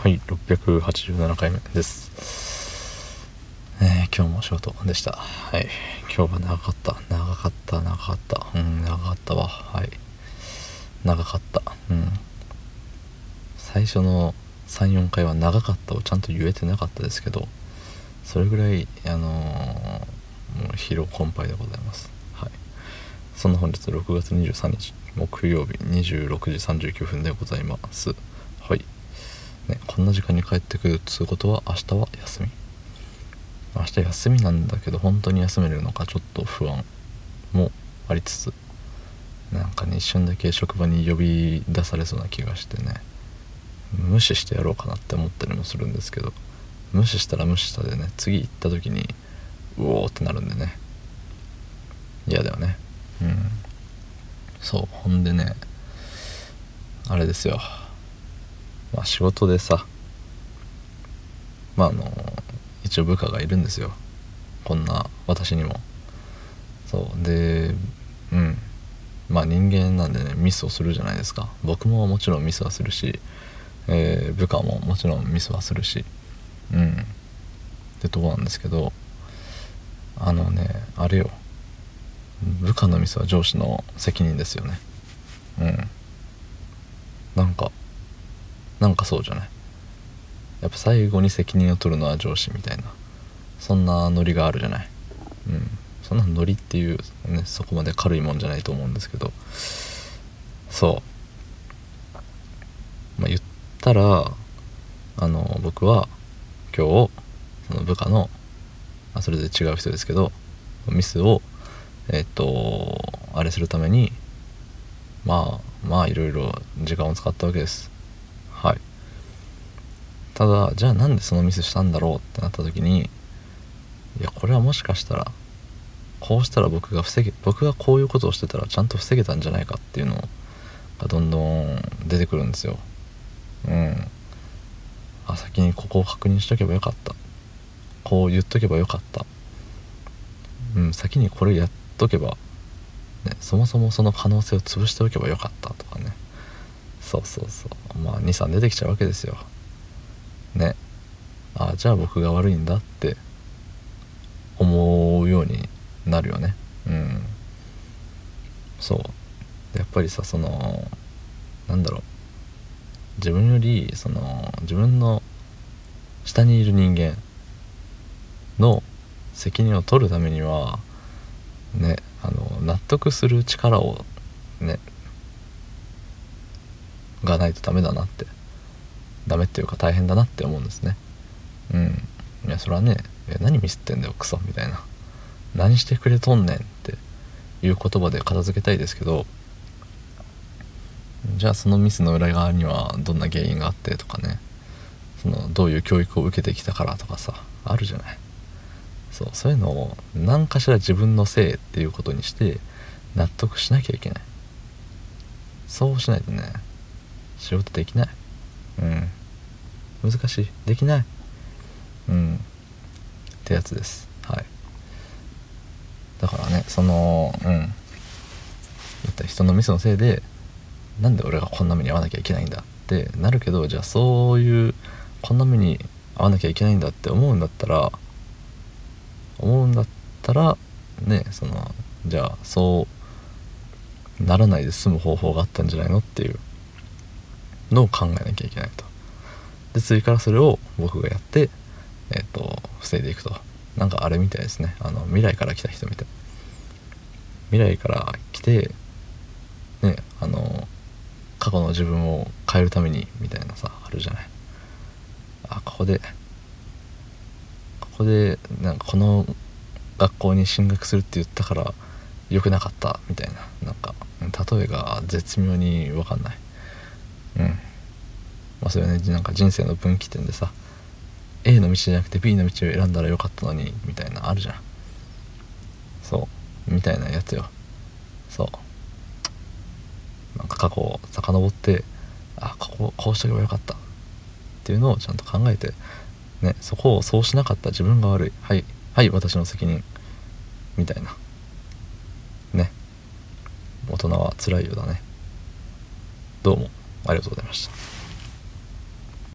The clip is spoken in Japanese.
はい687回目です。えー、今日も仕事でした。はい今日は長かった。長かった長かった。うん長かったわ。はい。長かった。うん。最初の34回は長かったをちゃんと言えてなかったですけどそれぐらいあのー、もう疲労困憊でございます。はい。そんな本日6月23日木曜日26時39分でございます。はい。ね、こんな時間に帰ってくるっつうことは明日は休み。明日休みなんだけど本当に休めるのかちょっと不安もありつつなんかね一瞬だけ職場に呼び出されそうな気がしてね無視してやろうかなって思ったりもするんですけど無視したら無視したでね次行った時にうおーってなるんでね。嫌だよね。うん。そうほんでねあれですよ。まあ、仕事でさまああの一応部下がいるんですよ。こんな私にも。そう。でうん。まあ人間なんでねミスをするじゃないですか。僕ももちろんミスはするし、えー、部下ももちろんミスはするし。うん。ってとこなんですけどあのねあれよ。部下のミスは上司の責任ですよね。うん。なんかそうじゃない？やっぱ最後に責任を取るのは上司みたいな。そんなノリがあるじゃない？うん。そんなノリっていうねそこまで軽いもんじゃないと思うんですけど。そう。まあ言ったらあの僕は今日その部下のあそれで違う人ですけどミスをえっ、とあれするためにまあまあいろいろ時間を使ったわけです。ただじゃあなんでそのミスしたんだろうってなった時にいやこれはもしかしたらこうしたら僕が防げ僕がこういうことをしてたらちゃんと防げたんじゃないかっていうのがどんどん出てくるんですよ。うん。あ先にここを確認しとけばよかった。こう言っとけばよかった。うん先にこれやっとけば、ね、そもそもその可能性を潰しておけばよかったとかね。そうそうそう。まあ23出てきちゃうわけですよ。ね。あじゃあ僕が悪いんだって思うようになるよね。うん。そう。やっぱりさそのなんだろう。自分よりその自分の下にいる人間の責任を取るためにはねあの納得する力をねがないとダメだなって。ダメっていうか大変だなって思うんですね。うん。いやそれはね何ミスってんだよクソみたいな。何してくれとんねんっていう言葉で片付けたいですけどじゃあそのミスの裏側にはどんな原因があってとかねそのどういう教育を受けてきたからとかさあるじゃない。そうそういうのを何かしら自分のせいっていうことにして納得しなきゃいけない。そうしないとね仕事できない。うん。難しい。できない。うん。ってやつです。はい。だからねそのうん。言った人のミスのせいでなんで俺がこんな目に遭わなきゃいけないんだってなるけどじゃあそういうこんな目に遭わなきゃいけないんだって思うんだったら思うんだったらねそのじゃあそうならないで済む方法があったんじゃないのっていうのを考えなきゃいけないと。で次からそれを僕がやってえっ、ー、と防いでいくと。なんかあれみたいですね。あの未来から来た人みたい。未来から来てねあの過去の自分を変えるためにみたいなさあるじゃない。あここでここでなんかこの学校に進学するって言ったから良くなかったみたいな。なんか例えが絶妙に分かんない。うん。まあそれはねなんか人生の分岐点でさ A の道じゃなくて B の道を選んだらよかったのにみたいなあるじゃん。そう。みたいなやつよ。そう。なんか過去を遡ってあこここうしとけばよかった。っていうのをちゃんと考えてねそこをそうしなかった。自分が悪い。はい。はい私の責任。みたいな。ね。大人は辛いようだね。どうもありがとうございました。